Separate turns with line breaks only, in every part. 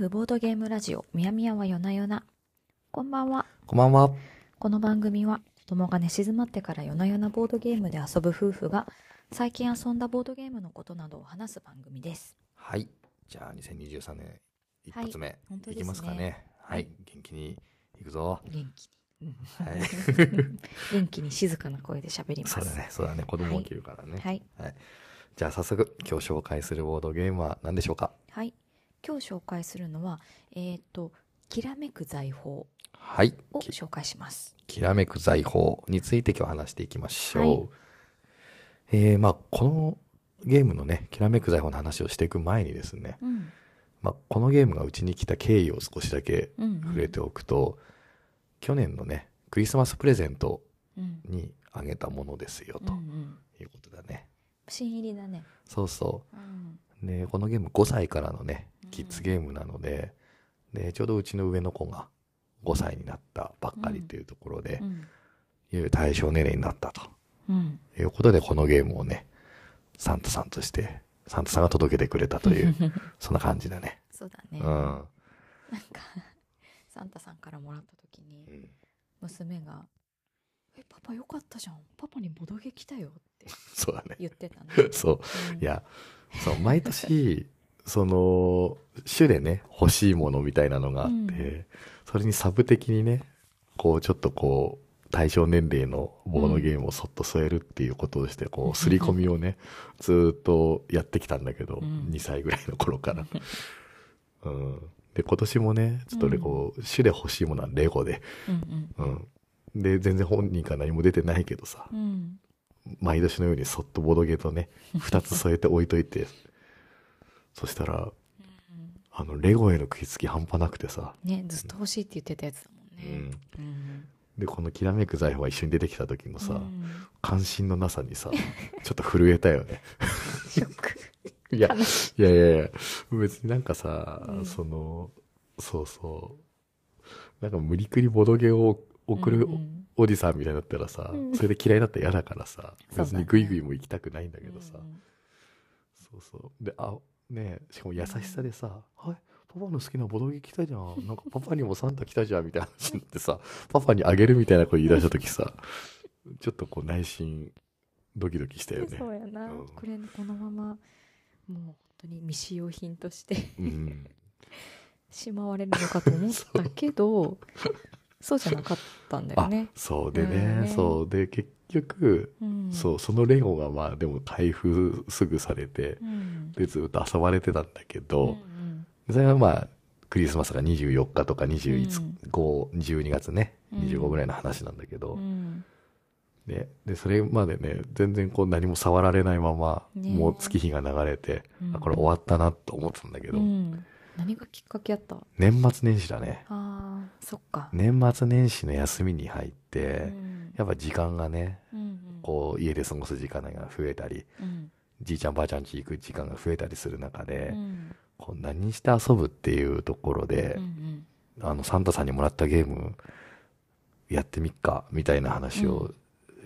婦ボードゲームラジオみやみやは夜な夜なこんばんは
こんばんは。
この番組は子供が寝静まってから夜な夜なボードゲームで遊ぶ夫婦が最近遊んだボードゲームのことなどを話す番組です
はい。じゃあ、2023年一発目、
本当ですね
いきますかね。はい。元気にいくぞ。
元気に、
はい。
元気に静かな声で喋ります
そうだね。そうだね。子供起きるからね。
はい
じゃあ、早速、今日紹介するボードゲームは何でしょうか？
はい今日紹介するのはえっ、ときらめく財宝
はい。き
を紹介します
きらめく財宝について今日話していきましょう。
はい
えー、まあ、このゲームのね、きらめく財宝の話をしていく前にですね、
うん
まあ、このゲームがうちに来た経緯を少しだけ
うんうん
触れておくと、去年のね、クリスマスプレゼント
うん
にあげたものですよ、と
うんうん
いうことだね。
新入りだね
そうそ
うん
う。で、このゲーム5歳からのね
うん、
キッズゲームなので、で、ちょうどうちの上の子が5歳になったばっかりというところで、いわ
うん
ゆる対象年齢になったと
うん
いうことで、このゲームをね、サンタさんとして、サンタさんが届けてくれたという、そんな感じだね。
そうだね、
うん。
なんかサンタさんからもらった時に
うん
娘が「えパパよかったじゃんパパにボドゲ来たよ」って
そうだね。
言ってたね、
そう。
うん
いや、そう、毎年、その、種でね、欲しいものみたいなのがあって、
うん。
それにサブ的にね、こう、ちょっとこう、対象年齢のボードゲームをそっと添えるっていうことをして、こう、刷り込みをね、ずーっとやってきたんだけど、
うん。
2歳ぐらいの頃から。うん。で、今年もね、ちょっとね、こう、種で欲しいものはレゴで、
うん
うん。で、全然本人から何も出てないけどさ、
うんうん。
毎年のようにそっとボドゲとね、二つ添えて置いといて、そしたら、
うん。
あの、レゴへの食いつき半端なくてさ、
ねずっと欲しいって言ってたやつだもん
う
ね
ん。
うん。
で、このきらめく財宝が一緒に出てきた時のさ、
うん。
関心のなさにさ、ちょっと震えたよね。
ショック。
いや、い。やいやいや、別になんかさ、
うん。
その、そうそう、なんか無理くりボドゲを送るおじさんみたいになったらさ、
うん。
それで嫌いだったら嫌だからさ、別にグイグイも行きたくないんだけどさ、
うん。
そうそう。で、あ、ねえしかも優しさでさ、はい、パパの好きなボドゲ来たじゃん。なんかパパにもサンタ来たじゃん、みたいな話になってさ、パパにあげるみたいな声言い出した時さ、ちょっとこう内心、ドキドキしたよね。
そうやな、
うん
これこのままもう本当に未使用品として
うん。
しまわれるのかと思ったけど そうじゃなかったんだよ
あ
ね、
そうでね、
うんね
そう。で、結局、
うん、
そう、そのレゴがまあでも開封すぐされて、
うん。
で、ずっと遊ばれてたんだけ
うん
ど、それはまあ、クリスマスが24日とか21、5 12月ね、
うん。
25ぐらいの話なんだけど、
うん。
ででそれまでね全然こう何も触られないまま、
ね。え
もう月日が流れて、
うん。
あこれ終わったなと思ってたんだけど、
うん。何がきっかけやった？
年末年始だね。
あーそっか、
年末年始の休みに入って、
うん。
やっぱ時間がね
うん
こう家で過ごす時間が増えたり
うん。
じいちゃんばあちゃん家行く時間が増えたりする中で、
うん。
こう何して遊ぶっていうところで
うんう、ん。
あのサンタさんにもらったゲームやってみっかみたいな話を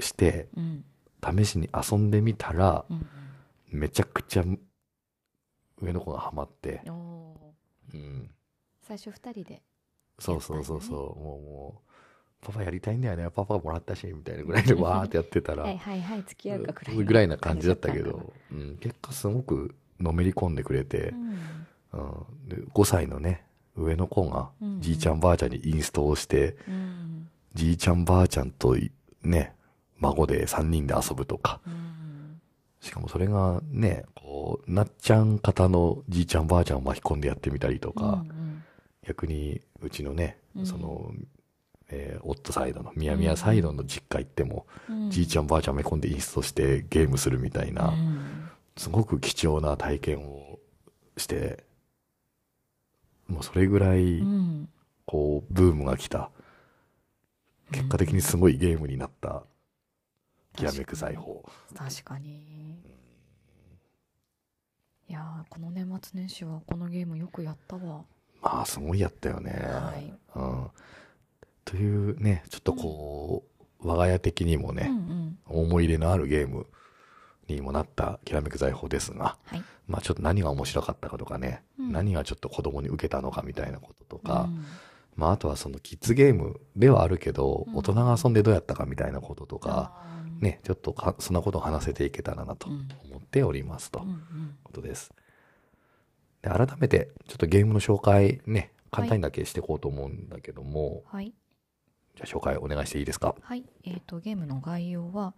して、
うん。
試しに遊んでみたら、
うん
めちゃくちゃ上の子がハマって
うん、最初二人で
そうそうそうそう、もうもうパパやりたいんだよね。パパもらったしみたいなぐらいでわーってやってたら、
はいはいはい付き合うかぐらいの
ぐらいな感じだったけ
感
ど、うん、結果すごくのめり込んでくれて。
うん。
うん。で5歳のね上の子が
うん。
じいちゃんばあちゃんにインストをして、
うん。
じいちゃんばあちゃんといね孫で3人で遊ぶとか。
うん。
しかもそれがねこうなっちゃん方のじいちゃんばあちゃんを巻き込んでやってみたりとか、
うん。
逆にうちのね、
うん。
その、えー夫サイドのミヤミヤサイドの実家行っても、
うん。
じいちゃんばあちゃんめ込んでインストしてゲームするみたいな、
うん。
すごく貴重な体験をしてもうそれぐらい、
うん。
こうブームが来た。結果的にすごいゲームになった、きらめく財宝。
確かに。いやーこの年末年始はこのゲームよくやったわ。
まあすごいやったよね、
はい。
うん、というねちょっとこう、我が家的にもね、
うんうん
思い入れのあるゲームにもなったきらめく財宝ですが、
はい。
まあちょっと何が面白かったかとかね、
うん
何がちょっと子供に受けたのかみたいなこととか、
うん
まああとはそのキッズゲームではあるけど、
うん
大人が遊んでどうやったかみたいなこととか、ね、ちょっとかそんなことを話せていけたらなと
うん
思っておりますと。ことです。で改めて、ちょっとゲームの紹介ね、簡単にだけしていこうと思うんだけども、
はい。
じゃあ紹介お願いしていいですか？
はい。えっ、と、ゲームの概要は、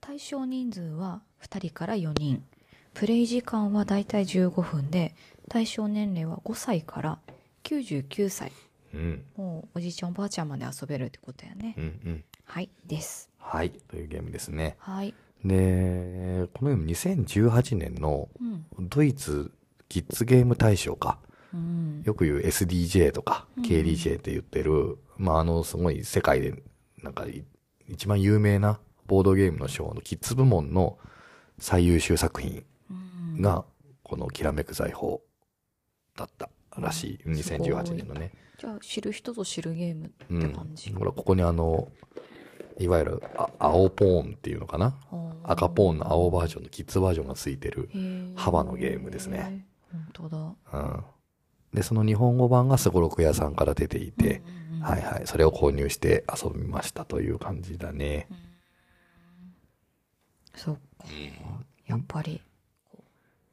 対象人数は2人から4人。プレイ時間はだいたい15分で、対象年齢は5歳から99歳。
うん。
もうおじいちゃんおばあちゃんまで遊べるってことやね
う。んうん。
はい。です。
はい。というゲームですね。
はい。
で、このゲーム2018年の
うん。
ドイツキッズゲーム大賞か。
うん。
よく言う SDJ とか
うん
KDJ って言ってる、まああのすごい世界でなんかい一番有名なボードゲームの賞のキッズ部門の最優秀作品
うん
がこのきらめく財宝だったらしい。
うん
2018年のね。
じゃあ、知る人ぞ知るゲーム
うん。
って感じ。
ほら、ここにあの、いわゆるあ青ポーンっていうのかな？赤ポーンの青バージョンのキッズバージョンがついてる。幅のゲームですね。
本当だ。
うん。で、その日本語版がすごろく屋さんから出ていて、
うんうんうん
はいはい。それを購入して遊びましたという感じだね。
そっか。やっぱり、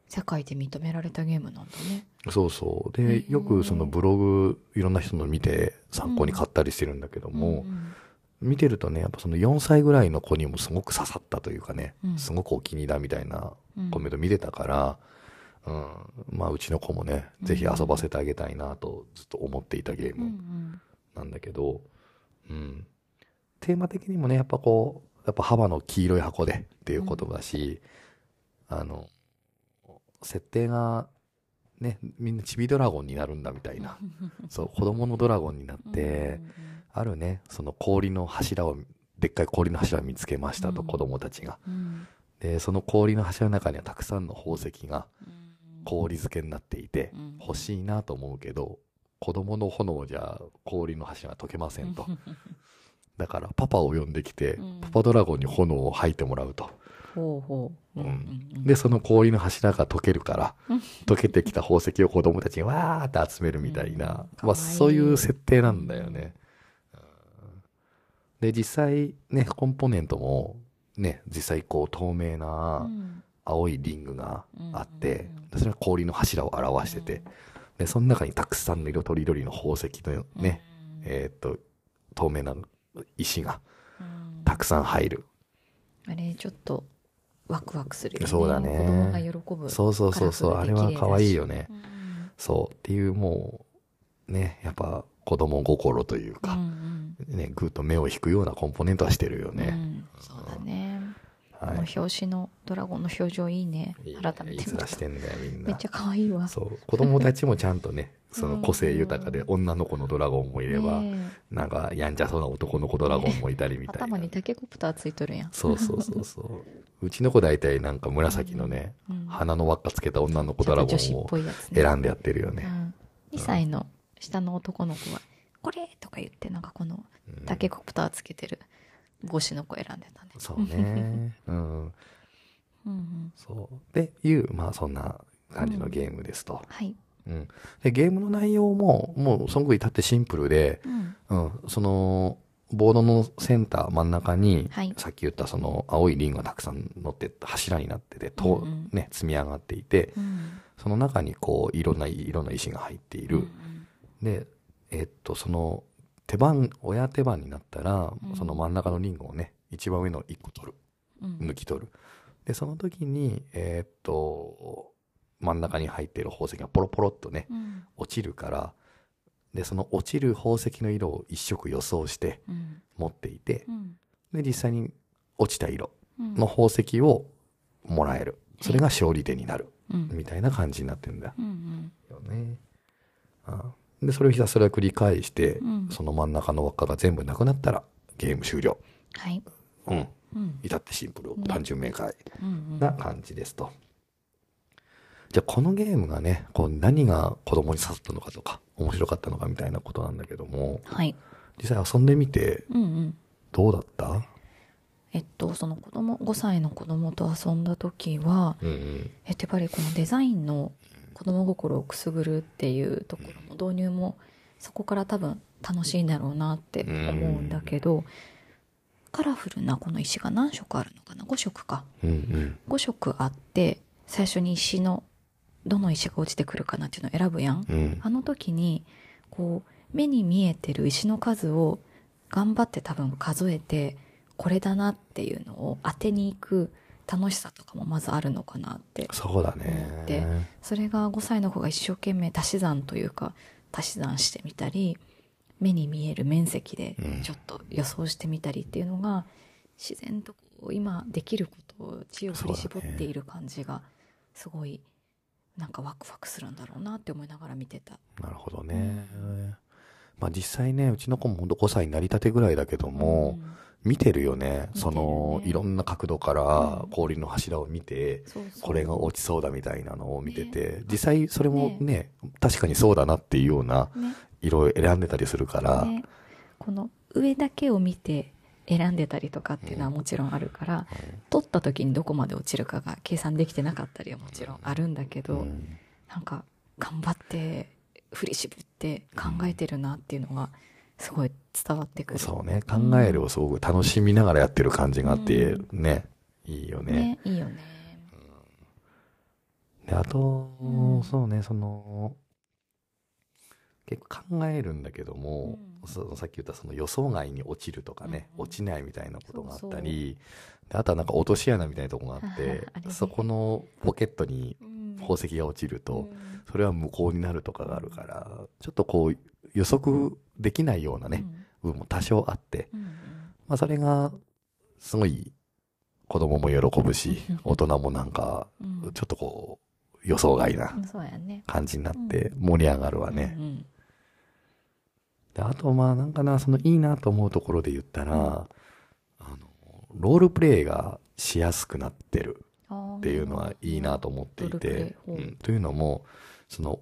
世界で認められたゲームなんだね。
そうそう。
へ
で、
ー
よくそのブログ、いろんな人の見て参考に買ったりしてるんだけども、
うんうん
見てるとね、やっぱその4歳ぐらいの子にもすごく刺さったというかね、
うん
すごくお気に入りだみたいな
うん
コメント見てたから、うん、まあうちの子もね、ぜひ遊ばせてあげたいなとずっと思っていたゲー
うんう
ム
ん
なんだけど、うん。テーマ的にもね、やっぱこう、やっぱ幅の黄色い箱でっていうことだし、あの、設定が、ね、みんなチビドラゴンになるんだみたいな。そう、子供のドラゴンになって、あるね、その氷の柱を、でっかい氷の柱を見つけましたと、
うん
子供たちが。
うん。うん。
で、その氷の柱の中にはたくさんの宝石が
うん
氷漬けになっていて
うん、
欲しいなと思うけど、子供の炎じゃ氷の柱が溶けませんと。だからパパを呼んできて
うん、
パパドラゴンに炎を吐いてもらうと。
ほうほう。
うんで、その氷の柱が溶けるから、溶けてきた宝石を子供たちがわーって集めるみたいな、まあそういう設定なんだよね。うんで、実際ね、コンポーネントもね、実際こう透明な青いリングがあってそれは氷の柱を表してて、で、その中にたくさんの色とりどりの宝石のね、えーっと、透明な石が
うん。
たくさん入る。
あれちょっとワクワクするよね。
そうだね。
子供が喜ぶ。
そうそうそうそう、あれは可愛いよね。
うん。
そうっていうもう、ね、やっぱ子供心という
うん
か、
うん。
ね、ぐっと目を引くようなコンポーネントはしてるよ
う
ね。
ん。そうだね。こ
はい。
の表紙のドラゴンの表情いいね改めて
いつらしてんだよ、みんな
めっち。ゃ可愛いわ
そう。子供たちもちゃんとね、その個性豊かで女の子のドラゴンもいれば、
ね
なんかやんちゃそうな男の子ドラゴンもいたりみ
え
たいな。
頭にタケコプターついとるやん
そうそうそうそう。うちの子大体なんか紫のね、
うん
鼻の輪っかつけた女の子ドラゴンを選んでやってるよね。
うん2歳の下の男の子は「これ!」とか言ってなんかこの
うん
タケコプターつけてる帽子の子選んでたね
そうね。うん。
うんうん
そう。っていう、まあそんな感じのゲームですと。
はい
うん。で、ゲームの内容も、もうそのく至ってシンプルで、
うん
うん、その、ボードのセンター真ん中に、
はい
さっき言ったその青いリングがたくさん乗って柱になってて、と、
うんうん
ね、積み上がっていて、
うん
その中にこう、いろんな、いろんな石が入っている。
うん
で、えっと、その、手番、親手番になったら、
うん
その真ん中のリングをね、一番上の1個取る。
うん
抜き取る。で、その時に、えーっと、真ん中に入っている宝石がポロポロっとね、
うん
落ちるから、で、その落ちる宝石の色を一色予想して
うん
持っていて、
うん
で、実際に落ちた色
うん
の宝石をもらえる。それが勝利手になる。
うん
みたいな感じになってるんだ
うん
よね。あで、それをひたすら繰り返して、
うん
その真ん中の輪っかが全部なくなったらゲーム終了。
はい
うん。
うん
至ってシンプル
うん、
単純明快。
うん
な感じですと。じゃあこのゲームがね、こう何が子供に刺さったのかとか、面白かったのかみたいなことなんだけども、
はい
実際遊んでみて
うんうん
どうだった？
えっとその子供5歳の子供と遊んだ時は
うんうん。
えっとやっぱりこのデザインの子供心をくすぐるっていうところの導入もそこから多分楽しいんだろうなって思うんだけど、カラフルなこの石が何色あるのかな？5色か
うんうん。
5色あって最初に石のどの石が落ちてくるかなっていうのを選ぶやん
うん。
あの時にこう目に見えてる石の数を頑張って多分数えてこれだなっていうのを当てに行く楽しさとかもまずあるのかなって
そうだね
て。それが5歳の子が一生懸命足し算というか足し算してみたり目に見える面積で
うん
ちょっと予想してみたりっていうのが自然とこう今できることを知を振り絞っている感じがすごいなんかワクワクするんだろうなって思いながら見てた。
なるほどね。まあ実際ね、うちの子もほんと5歳になりたてぐらいだけども、
うん
見てるよね。その、いろんな角度から
うん。
氷の柱を見て、
そうそう。
これが落ちそうだみたいなのを見てて、
ね。
実際それもね、確かにそうだなっていうような
ね。
色を選んでたりするから、
ね、この上だけを見て選んでたりとかっていうのはもちろんあるから、取った時にどこまで落ちるかが計算できてなかったりはもちろんあるんだけど、
うん。
なんか頑張って振り絞って考えてるなっていうのがすごい伝わってくる。
そうね、考えるをすごく楽しみながらやってる感じがあって、
う
ね、いいよね。
ねいいよね。
で、あと、
うん。
そうね、その、結構考えるんだけども、
うん。
そのさっき言ったその予想外に落ちるとかね、
うん
落ちないみたいなことがあったり、であとはなんか落とし穴みたいなとこがあってそこのポケットに
うん。
宝石が落ちると、
うん。
それは無効になるとかがあるから、ちょっとこう予測できないようなね、部分も多少あって、まあそれがすごい子供も喜ぶし、大人もなんかちょっとこう予想外な。感じになって盛り上がるわね。であとまあなんかな、そのいいなと思うところで言ったら、あの、ロールプレイがしやすくなってるっていうのはいいなと思っていて、というのも、その、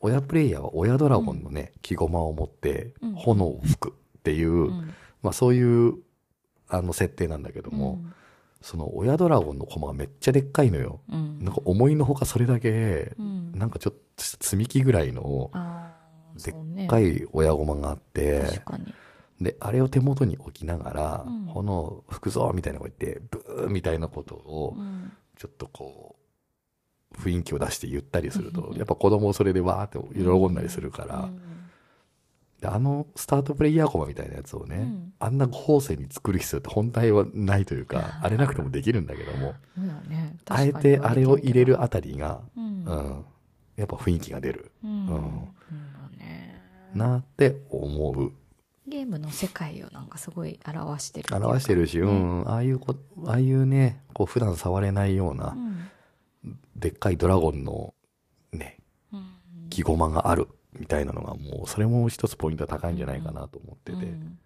親プレイヤーは親ドラゴンのね、木駒を持って
うん。
炎を吹くっていう、
うん。
まあそういう、あの設定なんだけども、その親ドラゴンの駒がめっちゃでっかいのよ。
うん。
なんか思いのほかそれだけ、
うん。
なんかちょっと積み木ぐらいのでっかい親駒があって。で、あれを手元に置きながら、
うん。
炎吹くぞみたいなこと言って、ブーみたいなことを
う、ん。
ちょっとこう、雰囲気を出して言ったりすると
う、ん
やっぱ子供それでわーって喜んだりするから、あのスタートプレイヤーコマみたいなやつをね、
うん。
あんな合成に作る必要って本体はないというか、
あ
れなくてもできるんだけども、
ね。
あえてあれを入れるあたりが、
うん。
うん、やっぱ雰囲気が出る。
うん。ね。
なって思う。
ゲームの世界をなんかすごい表してる
表してるし、う
ね
ん、ああいうこ、ああいうね、こう普段触れないような、
うん
でっかいドラゴンのね、
うん
木駒があるみたいなのがもう、それも一つポイント高いんじゃないかなと思ってて。
うん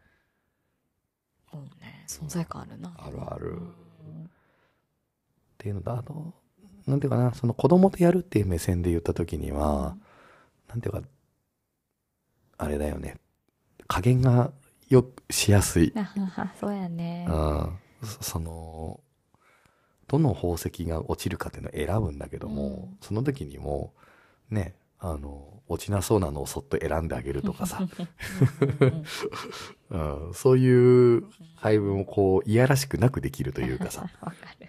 そうね存在感あるな
あるある。っ
うん
ていうのと、あと、なんていうかな、その子供とやるっていう目線で言った時には、なんていうか、あれだよね。加減がよくしやすい。
そうやね
うん。そその、どの宝石が落ちるかっていうのを選ぶんだけども、
うん。
その時にも、ね、あの、落ちなそうなのをそっと選んであげるとかさ、
うん。
そういう配分をこう、いやらしくなくできるというかさ、
わかる。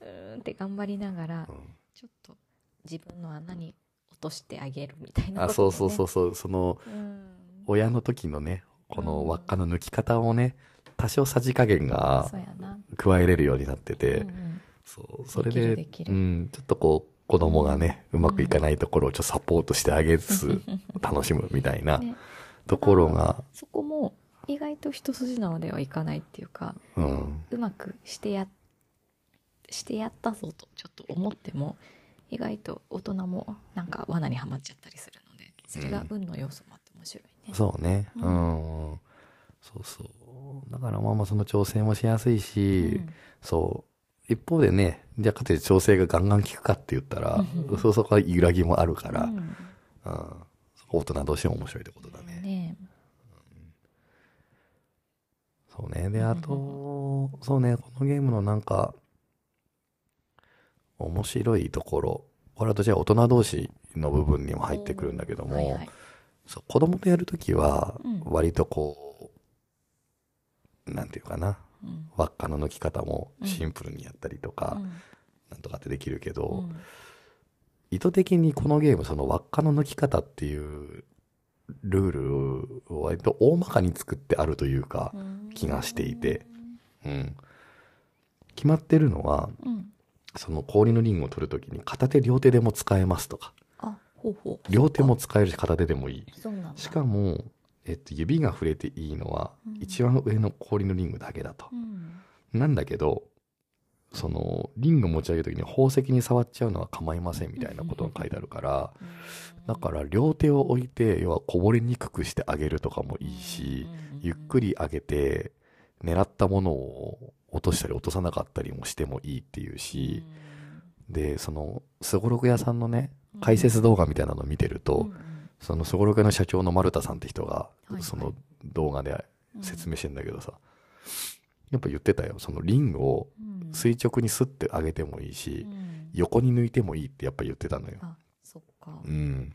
うーん。って頑張りながら
うん。
ちょっと自分の穴に落としてあげるみたいな
あ、そうそうそううそう、その、
うん。
親の時のね、この
うん。
輪っかの抜き方をね、多少さじ加減が加えれるようになってて、
うんうん
そう、それ
で
でうん、ちょっとこう、子供がね、うまくいかないところをちょっとサポートしてあげつつ、楽しむみたいな
ね。
ところが、
そこも意外と一筋縄ではいかないっていうか
うん、
うまくしてやしてやったぞとちょっと思っても意外と大人もなんか罠にはまっちゃったりするのでそれが運の要素もあって面白いね。
そうね、
う
うん。ん、そうそう。だからまあまあその調整もしやすいし、そう。一方でね、じゃあかつて調整がガンガン効くかって言ったら
うん、
そうそこは揺らぎもあるから、うん。
うん。
そこ大人同士も面白いってことだね。
ね
そうね。で、あと、そうね、このゲームのなんか、面白いところ、これはどちらか大人同士の部分にも入ってくるんだけども、
はいはい。
そう子供とやるときは
うん、
割とこう、なんていうかな、
うん
輪っかの抜き方もシンプルにやったりとか、
うん。
なんとかってできるけど、
うん。
意図的にこのゲーム、その輪っかの抜き方っていうルールを割と大まかに作ってあるというか、気がしていて。うん。決まってるのは、
うん。
その氷のリングを取るときに片手両手でも使えますとか、両手も使えるし片手でもいい。しかも、えっと、指が触れていいのは
うん。
一番上の氷のリングだけだと。
うん。
なんだけど、その、リング持ち上げるときに宝石に触っちゃうのは構いませんみたいなことが書いてあるから、だから両手を置いて、要はこぼれにくくしてあげるとかもいいし、ゆっくり上げて、狙ったものを落としたり落とさなかったりもしてもいいっていうし、で、その、すごろく屋さんのね、解説動画みたいなのを見てると、そのすごろく屋の社長の丸田さんって人がその動画で説明してんだけどさ、やっぱ言ってたよ。そのリングを垂直にスッて上げてもいいし、横に抜いてもいいってやっぱ言ってたのよ。
あそっか
うん。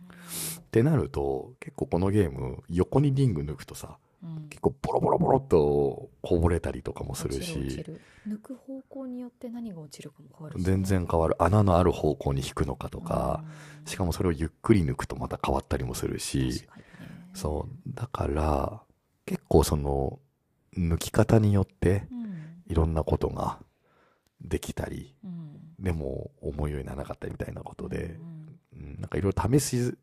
ってなると、結構このゲーム、横にリング抜くとさ、
うん
結構ボロボロボロっとこぼれたりとかもするし、
る抜く方向によって何が落ちるかも変わるしね。
全然変わる。穴のある方向に引くのかとか、しかもそれをゆっくり抜くとまた変わったりもするし、
ね。
そう。だから、結構その、抜き方によって
うん。
いろんなことができたり、
うん。
でも思うようにならなかったりみたいなことで
う、ん
うん。なんかいろいろ試し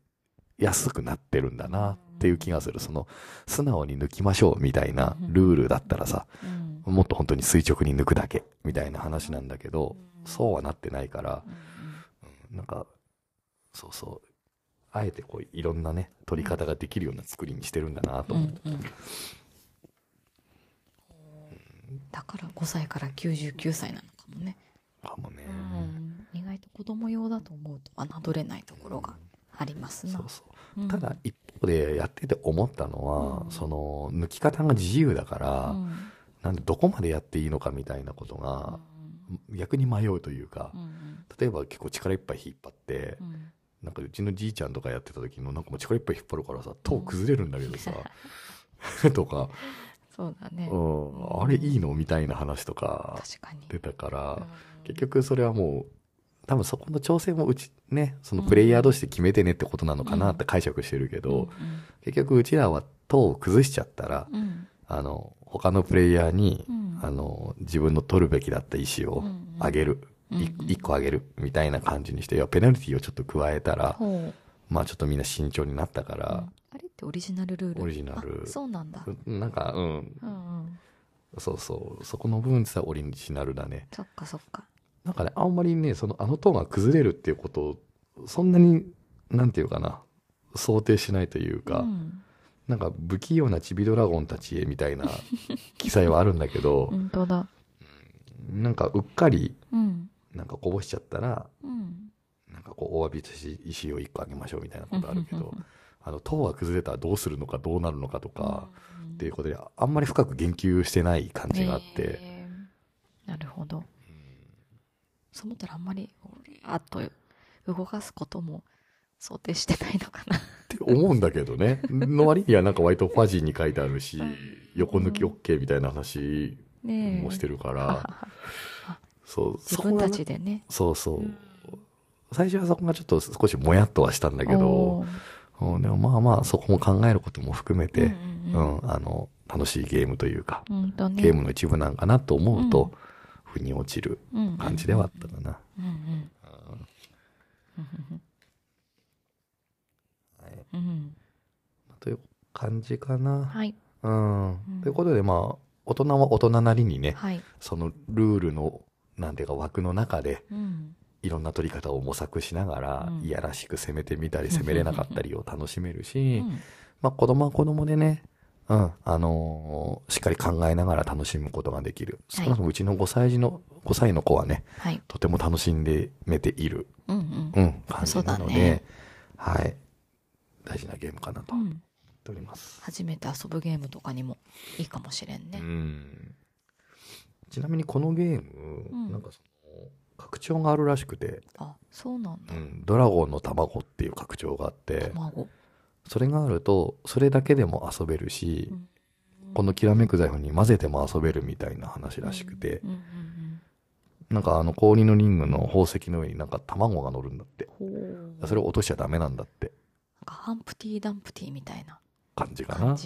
やすくなってるんだなっていう気がする。その、素直に抜きましょうみたいなルールだったらさ、
うん。
もっと本当に垂直に抜くだけみたいな話なんだけど、
うん。
そうはなってないから、
うん。
うんなんか、そうそう、あえてこういろんなね、取り方ができるような作りにしてるんだなと思って。
うんうんだから5歳から99歳なのかもね、
かもね。
うん、意外と子供用だと思うと侮れないところがありますな。
そうそう。
うん。
ただ一方でやってて思ったのは、
うん。
その抜き方が自由だから、
うん。
なんでどこまでやっていいのかみたいなことが、逆に迷うというか
う、ん
例えば結構力いっぱい引っ張って
う、ん。
なんかうちのじいちゃんとかやってた時のなんかもう力いっぱい引っ張るからさ、塔崩れるんだけどさ、とか、
そうだね。
うん、あれいいのみたいな話とか出たから、
うん。
結局それはもう、多分そこの調整もうち、ね、そのプレイヤー同士で決めてねってことなのかなって解釈してるけど、結局うちらは塔を崩しちゃったら、あの、他のプレイヤーに、
うん。
あの、自分の取るべきだった石をあげる。
うん
い一個あげる。みたいな感じにして、ペナルティをちょっと加えたら、まあちょっとみんな慎重になったか
うん。
ら、
あれってオリジナルルール？
オリジナル。
あそうなんだ。
なんか、うん、そうそう、そこの部分ってオリジナルだね。
そっかそっか
なんかね、あんまりね、その、あの塔が崩れるっていうことを、そんなに、なんていうかな、想定しないというか、
うん。
なんか不器用なチビドラゴンたちへみたいな記載はあるんだけど、
本当だ。
なんかうっかり、
うん。
なんかこぼしちゃったら、
うん。
なんかこう、お詫びとし石を一個あげましょうみたいなことあるけどあの、塔が崩れたらどうするのかどうなるのかとか、
うん。
っていうことで、あんまり深く言及してない感じがあって、
へー。なるほどそう思ったらあんまりあっと動かすことも想定してないのかな。
って思うんだけどね。の割にはなんか割とファジーに書いてあるし、横抜き OK みたいな話もしてるから、そう、
自分たち
で。
でね。
そうそう。最初はそこがちょっと少しもやっとはしたんだけど、うんでもまあまあそこも考えることも含めて、
う
うんん、
うん
あの、楽しいゲームというか、
ね。
ゲームの一部なんかなと思うと、腑に落ちる
うん
感じではあったかな。という感じかな。
はい
うん。
うん
ということでまあ、大人は大人なりにね、
はい
そのルールの、なんていうか枠の中で、
うん
いろんな取り方を模索しながら、
うん
いやらしく攻めてみたり、攻めれなかったりを楽しめるし、
うん
まあ子供は子供でね、うん、あのーしっかり考えながら楽しむことができる。少なくともうちの5歳児の、5歳の子はね、
はい。
とても楽しんでめている、
うんうん。
うん、感じなので、
ね。
はい。大事なゲームかなと思っ
うん
ております。
初めて遊ぶゲームとかにもいいかもしれん
う
ね
ん。ちなみにこのゲーム、
うん。
なんかその拡張があるらしくて、
あそうなんだ。
うん、ドラゴンの卵っていう拡張があって。
卵
それがあるとそれだけでも遊べるし、
うん。
このきらめく財布に混ぜても遊べるみたいな話らしくて、
うん。うん
なんかあの氷のリングの宝石の上になんか卵が乗るんだって。それを落としちゃダメなんだって。
なんかハンプティーダンプティーみたいな
感じかな。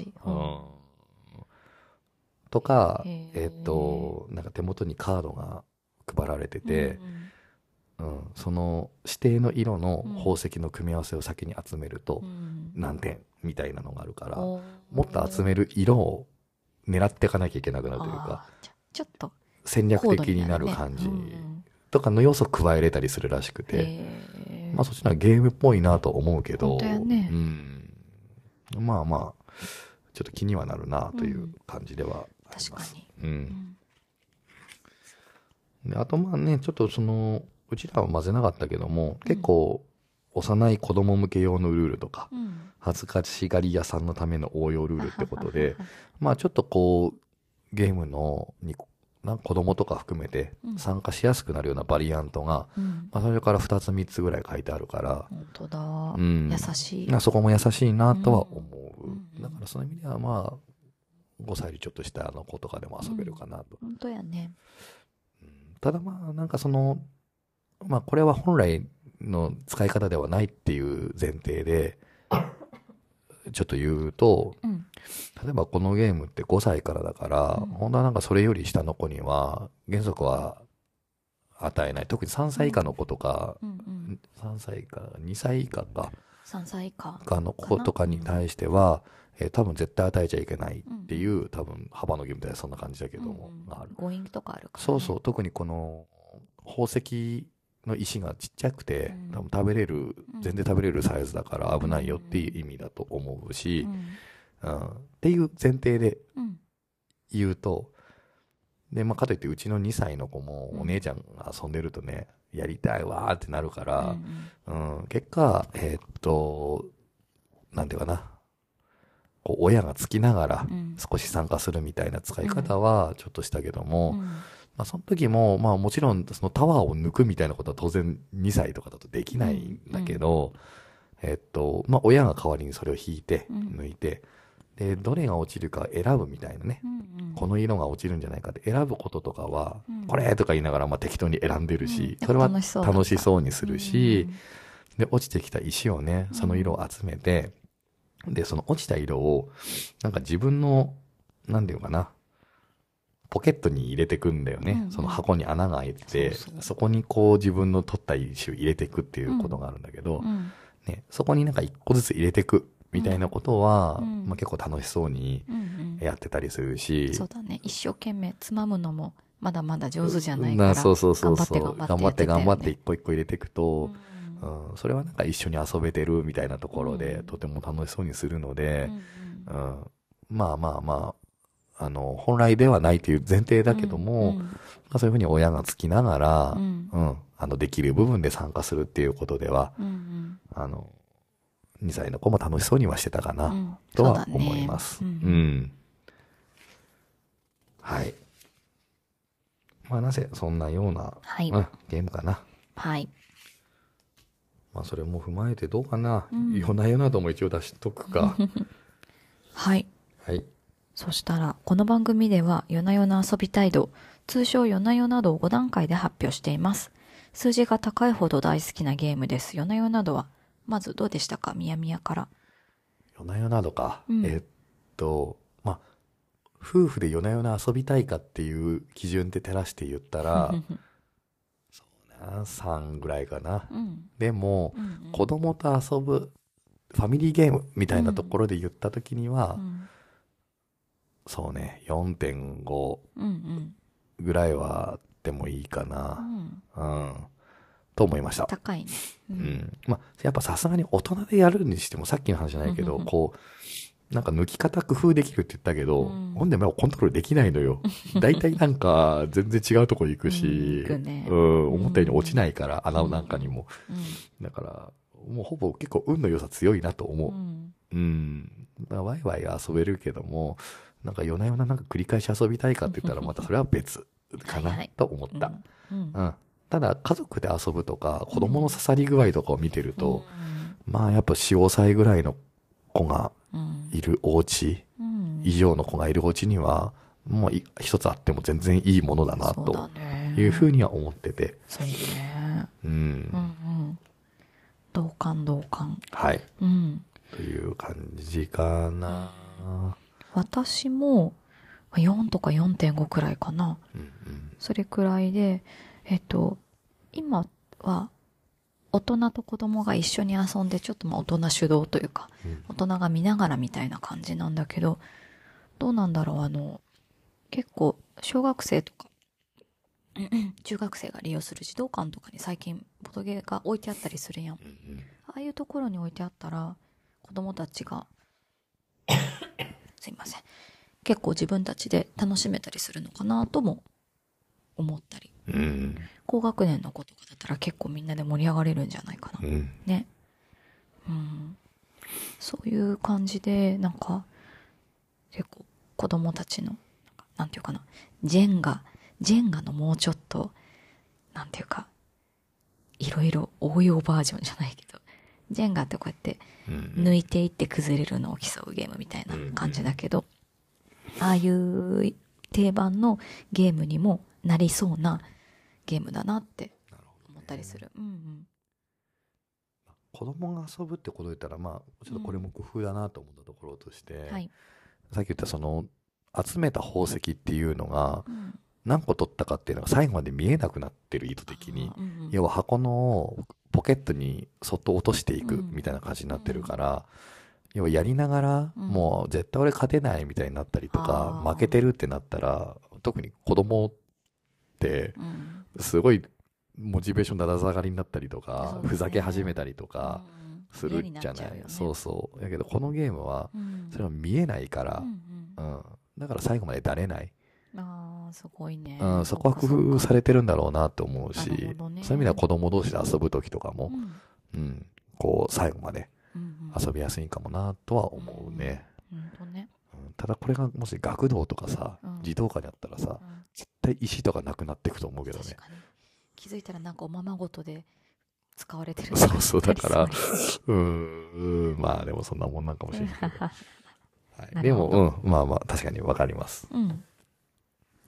とか
へー。
えっ、となんか手元にカードが配られてて、
うん
うんその指定の色の宝石の組み合わせを先に集めると
うん。うん
何点みたいなのがあるから、
おー。
もっと集める色を狙っていかなきゃいけなくなるというか
ちょっと
戦略的になる
ね
感じ
うんうん
とかの要素を加えれたりするらしくて、まあそっちのはゲームっぽいなと思うけど、
ね。
うん、まあまあちょっと気にはなるなという感じではあります。
確かに。
う、
うんん。
であとまあねちょっとそのうちらは混ぜなかったけども、結構幼い子供向け用のルールとか
うん。
恥ずかしがり屋さんのための応用ルールってことでまあちょっとこうゲームのにな子供とか含めて
うん。
参加しやすくなるようなバリアントが、
うん。
まあ、それから2つ3つぐらい書いてあるから、
本当だ。
うん。
優しい。
まあそこも優しいなとは思う、
うん
だからその意味ではまあ5歳よりちょっと下の子とかでも遊べるかなと、
本当やね。
うん。ただまあなんかそのまあこれは本来の使い方ではないっていう前提でちょっと言うと
うん。
例えばこのゲームって5歳からだから、
うん。
本当はなんかそれより下の子には原則は与えない。特に3歳以下の子とか、
うん。うん
3歳以下2歳以下か。
3歳以下
他の子とかに対しては、えー多分絶対与えちゃいけないっていう、多分幅のゲームではそんな感じだけども、
うんうん。
がある。
ゴーイングとかあるからね。
そうそう。特にこの宝石の石がちっちゃくて、
うん。
多分食べれる
うん。
全然食べれるサイズだから危ないよっていう意味だと思うし
う、ん。
うん。っていう前提で
うん。
言うとで、まあ、かといってうちの2歳の子も
うん。
お姉ちゃんが遊んでるとね、やりたいわーってなるか
うん
ら、うん、結果、えーっと、なんていうかな、こう親がつきながら
うん。
少し参加するみたいな使い方はちょっとしたけども、
うん
まあその時も、まあもちろんそのタワーを抜くみたいなことは当然2歳とかだとできないんだけど、えーっと、まあ親が代わりにそれを引いて、
うん。
抜いて、で、どれが落ちるか選ぶみたいなね。
うんうん。
この色が落ちるんじゃないかって選ぶこととかは、
うん。
これとか言いながらまあ適当に選んでるし、
うん。
それは
楽しそう
にするし、
うん
で、落ちてきた石をね、その色を集めて、で、その落ちた色を、なんか自分の、なんていうのかな、ポケットに入れてくんだよね。
うんうん。
その箱に穴が開いてて
そ
こにこう自分の取った石を入れていくっていうことがあるんだけど、
うん。
ね、そこになんか一個ずつ入れていくみたいなことは、
うん。
まあ、結構楽しそうに
うんうん。
やってたりするし、
そうだね。一生懸命つまむのもまだまだ上手じゃないから
そうそうそうそう。
頑張って
頑張って頑張って
や
一個一個入れていくと、
うん。
うん、それはなんか一緒に遊べてるみたいなところで、
うん。
とても楽しそうにするので
う、ん。
うん。まあまあまあ、あの、本来ではないという前提だけども、
うん
まあ、そういうふうに親がつきながら、
う
うんん、あの、できる部分で参加するっていうことでは、
うんうん
あの、2歳の子も楽しそうにはしてたかな、
うん
とは思います。
う
うんん。はい。まあ、なぜそんなような、
はい
うん、ゲームかな。
はい
まあ、それも踏まえてどうかな。
うん
夜な夜なども一応出しとくか。
は い
はい。
そしたらこの番組では夜な夜な遊び態度通称夜な夜などを5段階で発表しています。数字が高いほど大好きなゲームです。夜な夜などはまずどうでしたか？みやみやから。
夜な夜などか？
うん。
えっと、まあ、夫婦で夜な夜な遊びたいかっていう基準で照らして言ったら、な3ぐらいかな。
うん。
でも、
うんうん。
子供と遊ぶファミリーゲームみたいなところで言った時には、
うん
そうね、4.5
うんうん
ぐらいはあってもいいか
う
な。
ん
うん。と思いました。
高いねう
うんん。まあ、やっぱさすがに大人でやるにしてもさっきの話じゃないけど、
うん
こう、なんか抜き方工夫できるって言ったけど、
うん
ほんでもうコントロールできないのよ。大体なんか全然違うとこ行くし、
うんね
うん、思ったように落ちないから、穴なんかにも。
う
だから、もうほぼ結構運の良さ強いなと思う。
ん
うん。まあワイワイ遊べるけども、なんか夜な夜ななんか繰り返し遊びたいかって言ったらまたそれは別。かなと思った。ただ、家族で遊ぶとか、子供の刺さり具合とかを見てると、まあやっぱ4、5歳ぐらいの子が
うん。
いるお家、
うん。
以上の子がいるお家には、もうい一つあっても全然いいものだな、と
ね。
いうふうには思ってて。
そうね。
うん。
同感同感。
はい。
うん。
という感じかな。
私も4とか4.5くらいかな。
うんうん。
それくらいでえっと今は大人と子供が一緒に遊んでちょっとまあ大人主導というか
うん。
大人が見ながらみたいな感じなんだけどどうなんだろうあの結構小学生とか 中学生が利用する児童館とかに最近ボトゲが置いてあったりするやん。
うんうん。
ああいうところに置いてあったら子供たちがすいません結構自分たちで楽しめたりするのかなとも思ったり
うん。
高学年の子とかだったら結構みんなで盛り上がれるんじゃないかな
うん。
ね。うん。そういう感じで、なんか、結構子供たちの、なんていうかな、ジェンガ、ジェンガのもうちょっと、なんていうか、いろいろ応用バージョンじゃないけど、ジェンガってこうやって
うん。
抜いていって崩れるのを競うゲームみたいな感じだけど、ああいう定番のゲームにもなりそうなゲームだなって思ったりする。うんうん。
子供が遊ぶってことで言ったら、まあ、ちょっとこれも工夫だなと思ったところとして、
はい。
さっき言ったその、集めた宝石っていうのが
うん
何個取ったかっていうのが最後まで見えなくなってる意図的に。
うんうん
要は箱のポケットにそっと落としていく
うん。
みたいな感じになってるから、要はやりながら、
うん。
もう絶対俺勝てないみたいになったりとか、負けてるってなったら、特に子供って、
うん。
すごいモチベーションだだ下がりになったりとか、ふざけ始めたりとか
うん。
するじゃない。そうそう。だけどこのゲームは、
うん。
それは見えないから
う、んうん。
うん。だから最後までだれない。
ああすごいね。
うん、そこは工夫されてるんだろうなと思うし、そういう意味では子供同士で遊ぶ時とかも
う、ん。
うん、こう最後まで
うんうん。
遊びやすいかもなとは思うね。
ほんとね。
うんただこれがもし学童とかさ
うん、
児童館にあったらさ
う、ん。
絶対石とかなくなっていくと思うけどね。
気づいたらなんかおままごとで使われてる。
そうそうだから
う
ん、まあでもそんなもんなんかもしれないけど。はい、でも、うん、まあまあ確かにわかります。
うん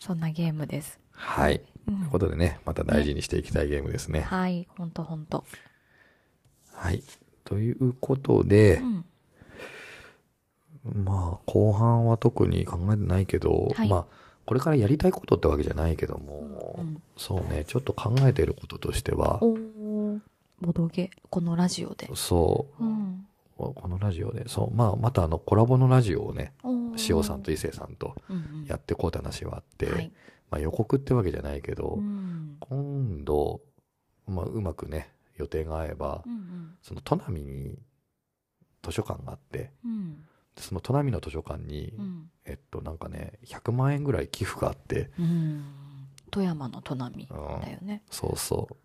そんなゲームです。
はい。
うん。
ということでね、また大事にしていきたいゲームですね。
はいほんとほんと。
はい。ということで
う、ん。
まあ、後半は特に考えてないけど、
はい。
まあ、これからやりたいことってわけじゃないけども、
うん
そうね、ちょっと考えてることとしては、
ボドゲこのラジオで。
そう、
うん
このラジオで、そう、まあ、またあの、コラボのラジオをね、塩さんと伊勢さんと
うんうん。
やってこうって話はあって、
はい。
まあ予告ってわけじゃないけど、
うん
今度、まあ、うまくね、予定が合えば、
うん
その、砺波に図書館があって、
うん。
その砺波の図書館に、
うん。
えっと、なんかね、100万円ぐらい寄付があって、
うん。富山の砺波だよね。
そうそう。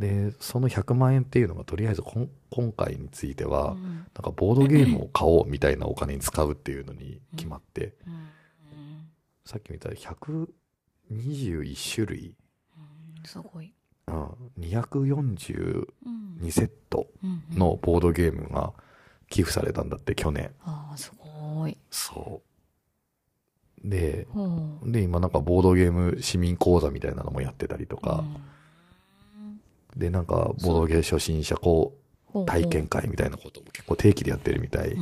で、その100万円っていうのがとりあえずこん今回については、
うん。
なんかボードゲームを買おうみたいなお金に使うっていうのに決まって、
うん。
さっき見たら121種類、
うん。すごい。
うん、242
うん。
セットのボードゲームが寄付されたんだって去年。
ああすごい。
そう。で、で、今なんかボードゲーム市民講座みたいなのもやってたりとか、
うん
で、なんかボードゲー初心者こう体験会みたいなことも結構定期でやってるみたい。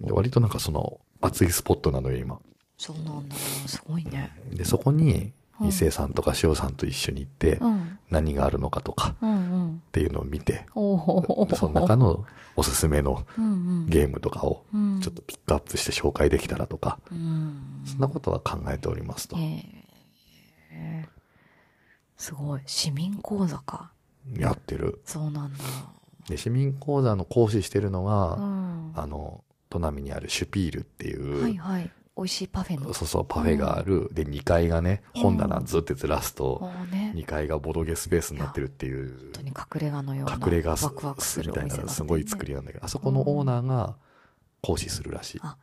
割となんかその熱いスポットなのよ今。
そうなんだ。すごいね。
で、そこに
うん。
伊勢さんとか塩さんと一緒に行って
うん。
何があるのかとかっていうのを見て、その中のおすすめのゲームとかを
うん。
ちょっとピックアップして紹介できたらとか、
うん。
そんなことは考えておりますと。
すごい市民講座か
やってる。
そうなんだ
で、市民講座の講師してるの
う
が、
ん
あの、砺波にあるシュピールっていう、
はいはい美味しいパフェの
そうそう、パフェがある。で、2階がね、
うん
本棚ずってずらすと、
もうね
2階がボドゲスペースになってるっていう
本、当に隠れ家のような
隠れ家
ワクワクする
みたいな、すごい作りなんだけど、あそこのオーナーが講師するらしい。
あ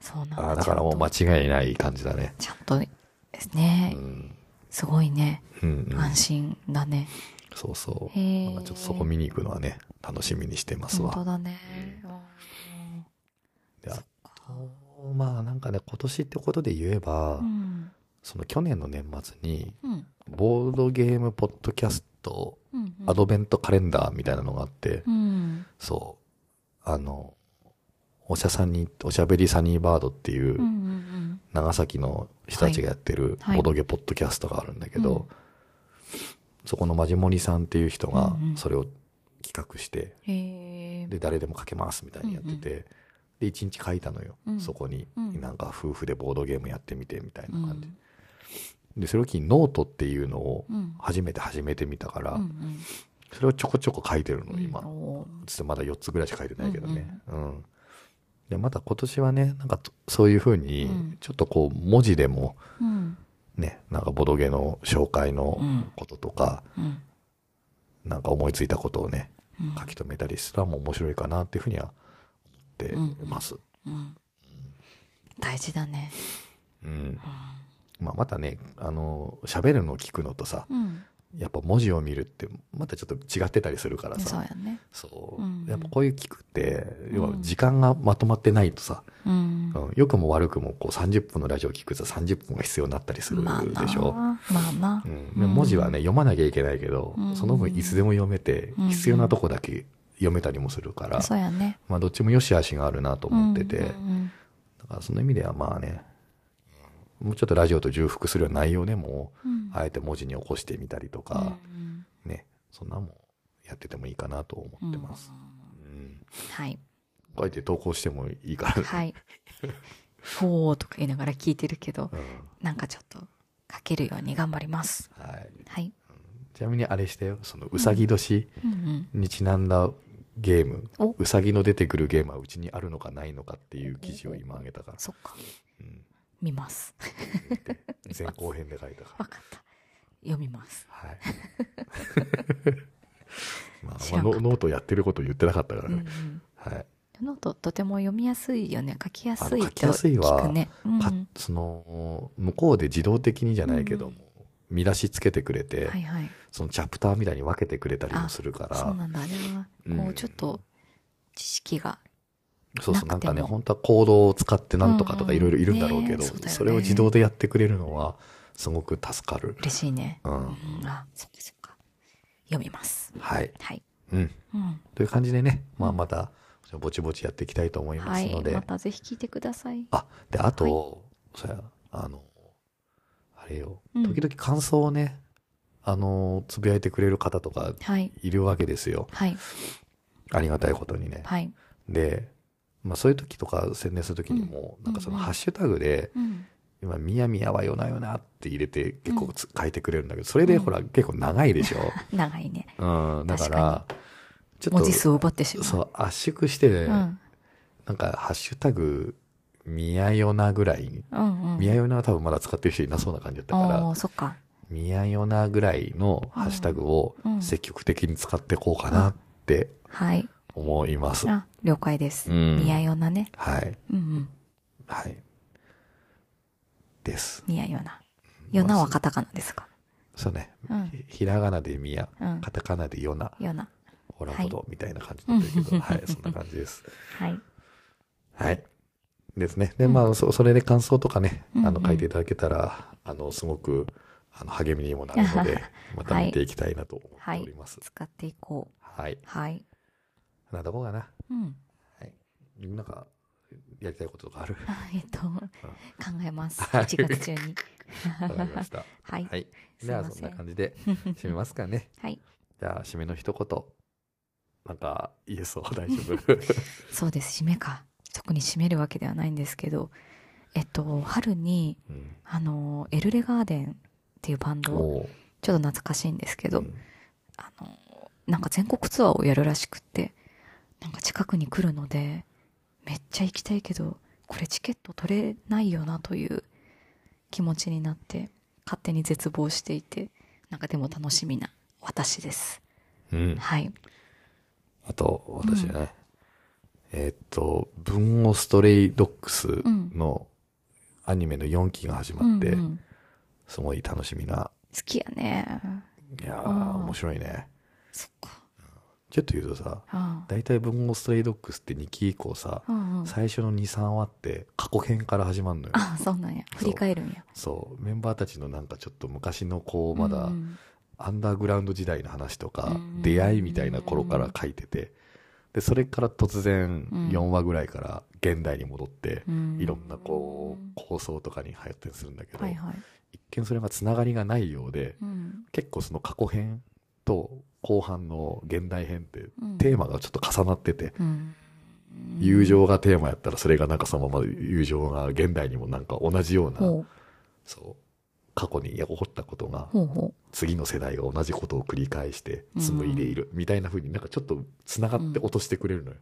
そうなん
あーだからもう間違いない感じだね。
ちゃんとです
う
ね。
ん。
すごいね。
うん、うん。
安心だね。
そうそう。なんかちょっとそこ見に行くのはね、楽しみにしてますわ。
本当だね。
であと、まあなんかね、今年ってことで言えば、
うん。
その去年の年末に、
うん。
ボードゲームポッドキャスト
うん。
アドベントカレンダーみたいなのがあって、
うん。
そう、あの、おしゃさんに、おしゃべりサニーバードっていう、長崎の人たちがやってる
はい
ボドゲポッドキャストがあるんだけど、
うん
そこのマジモリさんっていう人がそれを企画して。で、誰でも書けますみたいにやってて、で、一日書いたのよ。
うん
そこに、
うん
なんか夫婦でボードゲームやってみてみたいな
うん
感じ。で、それを機にノートっていうのを
うん。
初めて始めてみたから、
うん
それをちょこちょこ書いてるの、
うん。
今。
おー
つってまだ4つぐらいしか書いてないけどね。うん、で、また今年はね、なんかとそういう風に
うん、
ちょっとこう、文字でも、
うん。
ね、なんかボドゲの紹介の
うん
こととか、
うん。
なんか思いついたことをね、
うん
書き留めたりしたらも面白いかなっていうふうには思ってます。
うん。大事だね。
うん。まあまたね、あの、喋るのを聞くのとさ、
うん。
やっぱ文字を見るってまたちょっと違ってたりするから
そう
さ、
やね。
そう
うん
やっぱこういう聞くって、要は
うん
時間がまとまってないとさ、
うん。
うん良くも悪くもこう30分のラジオ聞くと30分が必要になったりする。でしょ。
まあな
う。ん、で文字はね、読まなきゃいけないけど、
うん
その分いつでも読めて、
うん
必要なとこだけ読めたりもするから、
そうやね。
まあどっちも良し悪しがあるなと思ってて、だからその意味ではまあね、もうちょっとラジオと重複するような内容でも、
うん
あえて文字に起こしてみたりとか、
うん
ね、そんなもんやっててもいいかなと思ってます。うん
はい。
こうやって投稿してもいいからね。
はい。ほーとか言いながら聞いてるけど、
うん
なんかちょっと書けるように頑張ります。
はい。
はい。
ちなみにあれしてよ、そのうさぎ年
うんうん。
にちなんだゲーム、
お
うさぎの出てくるゲームはうちにあるのかないのかっていう記事を今あげたから、
そっか。
うん
見ます。
前後編で書いたから。
わかった。読みます。
はい。まあ、まあノノートやってること言ってなかったから
うんう
ね。
ん。
はい。
ノートとても読みやすいよね。書きやすい
書き
と
やすいわ
聞くね。うん
かその、向こうで自動的にじゃないけども、見出しつけてくれて、
はいはい。
そのチャプターみたいに分けてくれたりもするから、
そうなんだ。あれは、こ
うん
う、ちょっと、知識が。
そうそう、なんかね、本当はコードを使ってなんとかとかいろいろいるんだろうけど、
うんうんねそね
それを自動でやってくれるのは、すごく助かる。
嬉しいね。
うん。
うん。あ、そっかそっか。読みます。
はい。
はい。
うん。
うん。
という感じでね、まあまた、ぼちぼちやっていきたいと思いま
はい。
すので、
またぜひ聞いてください。
あ、で、あと、そうや、あの、あれよ、
うん
時々感想をね、あの、つぶやいてくれる方とか
はい。
いるわけですよ。
はい。
ありがたいことにね。
はい。
で、まあそういう時とか宣伝する時にも、
うん
なんかそのハッシュタグで、
うん。
今、みやみやはよなよなって入れて結構つ、書いてくれるんだけど、それでほら、結構長いでしょ？
長いね。
うん、だか
確
ら、ちょっと、
文字数を奪ってしまう。
そう、圧縮して、
うん。
なんか、ハッシュタグ、みやよなぐらいに、
うんうん。
みやよなは多分まだ使ってる人いなそうな感じだったから、
おー、そっか。
みやよなぐらいのハッシュタグを
うん
積極的に使っていこうかなって
はい。
思います。
あ、了解です。
うん
似合いようなね。
はい。
うんうん。
はい。です。
似合いような。よなはカタカナですか？
そうね。
うん
ひひらがなでみや、
うん
カタカナでよな、
ような。
ほらほど、みたいな感じだったけど、
うん
はい、そんな感じです。
はい。
はい。ですね。で、まあ、そそれで感想とかね、あの、
うんうん
書いていただけたら、あの、すごく、あの、励みにもなるので、また見ていきたいなと思っております。
使っていこう。
はい。
はい。
なとこかな。
うん。
はい。なんか、やりたいこととかある？
あえっと、考えます。
はい
1月中に。
わかりました。
はい。
はい。じゃあ、そんな感じで、締めますかね。
はい。
じゃあ、締めの一言。なんか、言えそう、大丈夫？
そうです。締めか。特に締めるわけではないんですけど、えっと、春に、
うん。
あの、エルレガーデンっていうバンド、ちょっと懐かしいんですけど、
うん
あの、なんか全国ツアーをやるらしくって、なんか近くに来るので、めっちゃ行きたいけど、これチケット取れないよなという気持ちになって、勝手に絶望していて、なんかでも楽しみな私です。
うん。
はい。
あと、私ね、えーっと、文豪ストレイドッグスのアニメの4期が始まって、
うんうん
すごい楽しみな。
好きやね。
いや面白いね。
そっか。
ちょっと言うとさ、
あ
大体文豪ストレイドッグスって2期以降さ、
あ。うんうん。
最初の2、3話って過去編から始まるのよ。
あそうなんや。振り返るんや。
そう。メンバーたちのなんかちょっと昔のこう、まだアンダーグラウンド時代の話とか
うん、
出会いみたいな頃から書いてて、で、それから突然
うん
4話ぐらいから現代に戻って、
うん
いろんなこう、構想とかに入ったりするんだけど
はい、はい。
一見それがつながりがないようで、
うん。
結構その過去編と後半の現代編って
うん
テーマがちょっと重なってて、
うん。
友情がテーマやったらそれがなんかそのまま友情が現代にもなんか同じような。そう、過去に起こったことが次の世代が同じことを繰り返して紡いでいるみたいな風になんかちょっと繋がって落としてくれるのよ。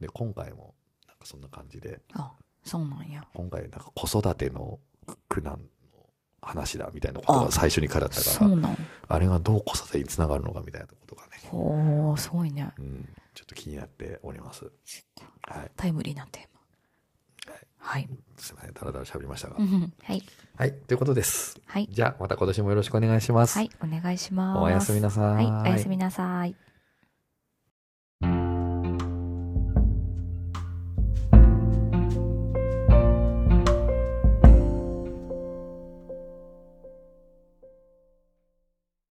で、今回もなんかそんな感じで、
あ、そうなんや。
今回なんか子育ての苦難の話だみたいなことが最初に書いてあったから。あれがどう子育てにつながるのかみたいなことがね、
ほう、すごいね。
うん、ちょっと気になっております。はい。
タイムリーなテーマ。はい。
すみません、だらだら喋りましたが。
うんはい。
はい、ということです。
はい。
じゃあ、また今年もよろしくお願いします。
はい。お願いします。
おやすみなさい
はい。おやすみなさい。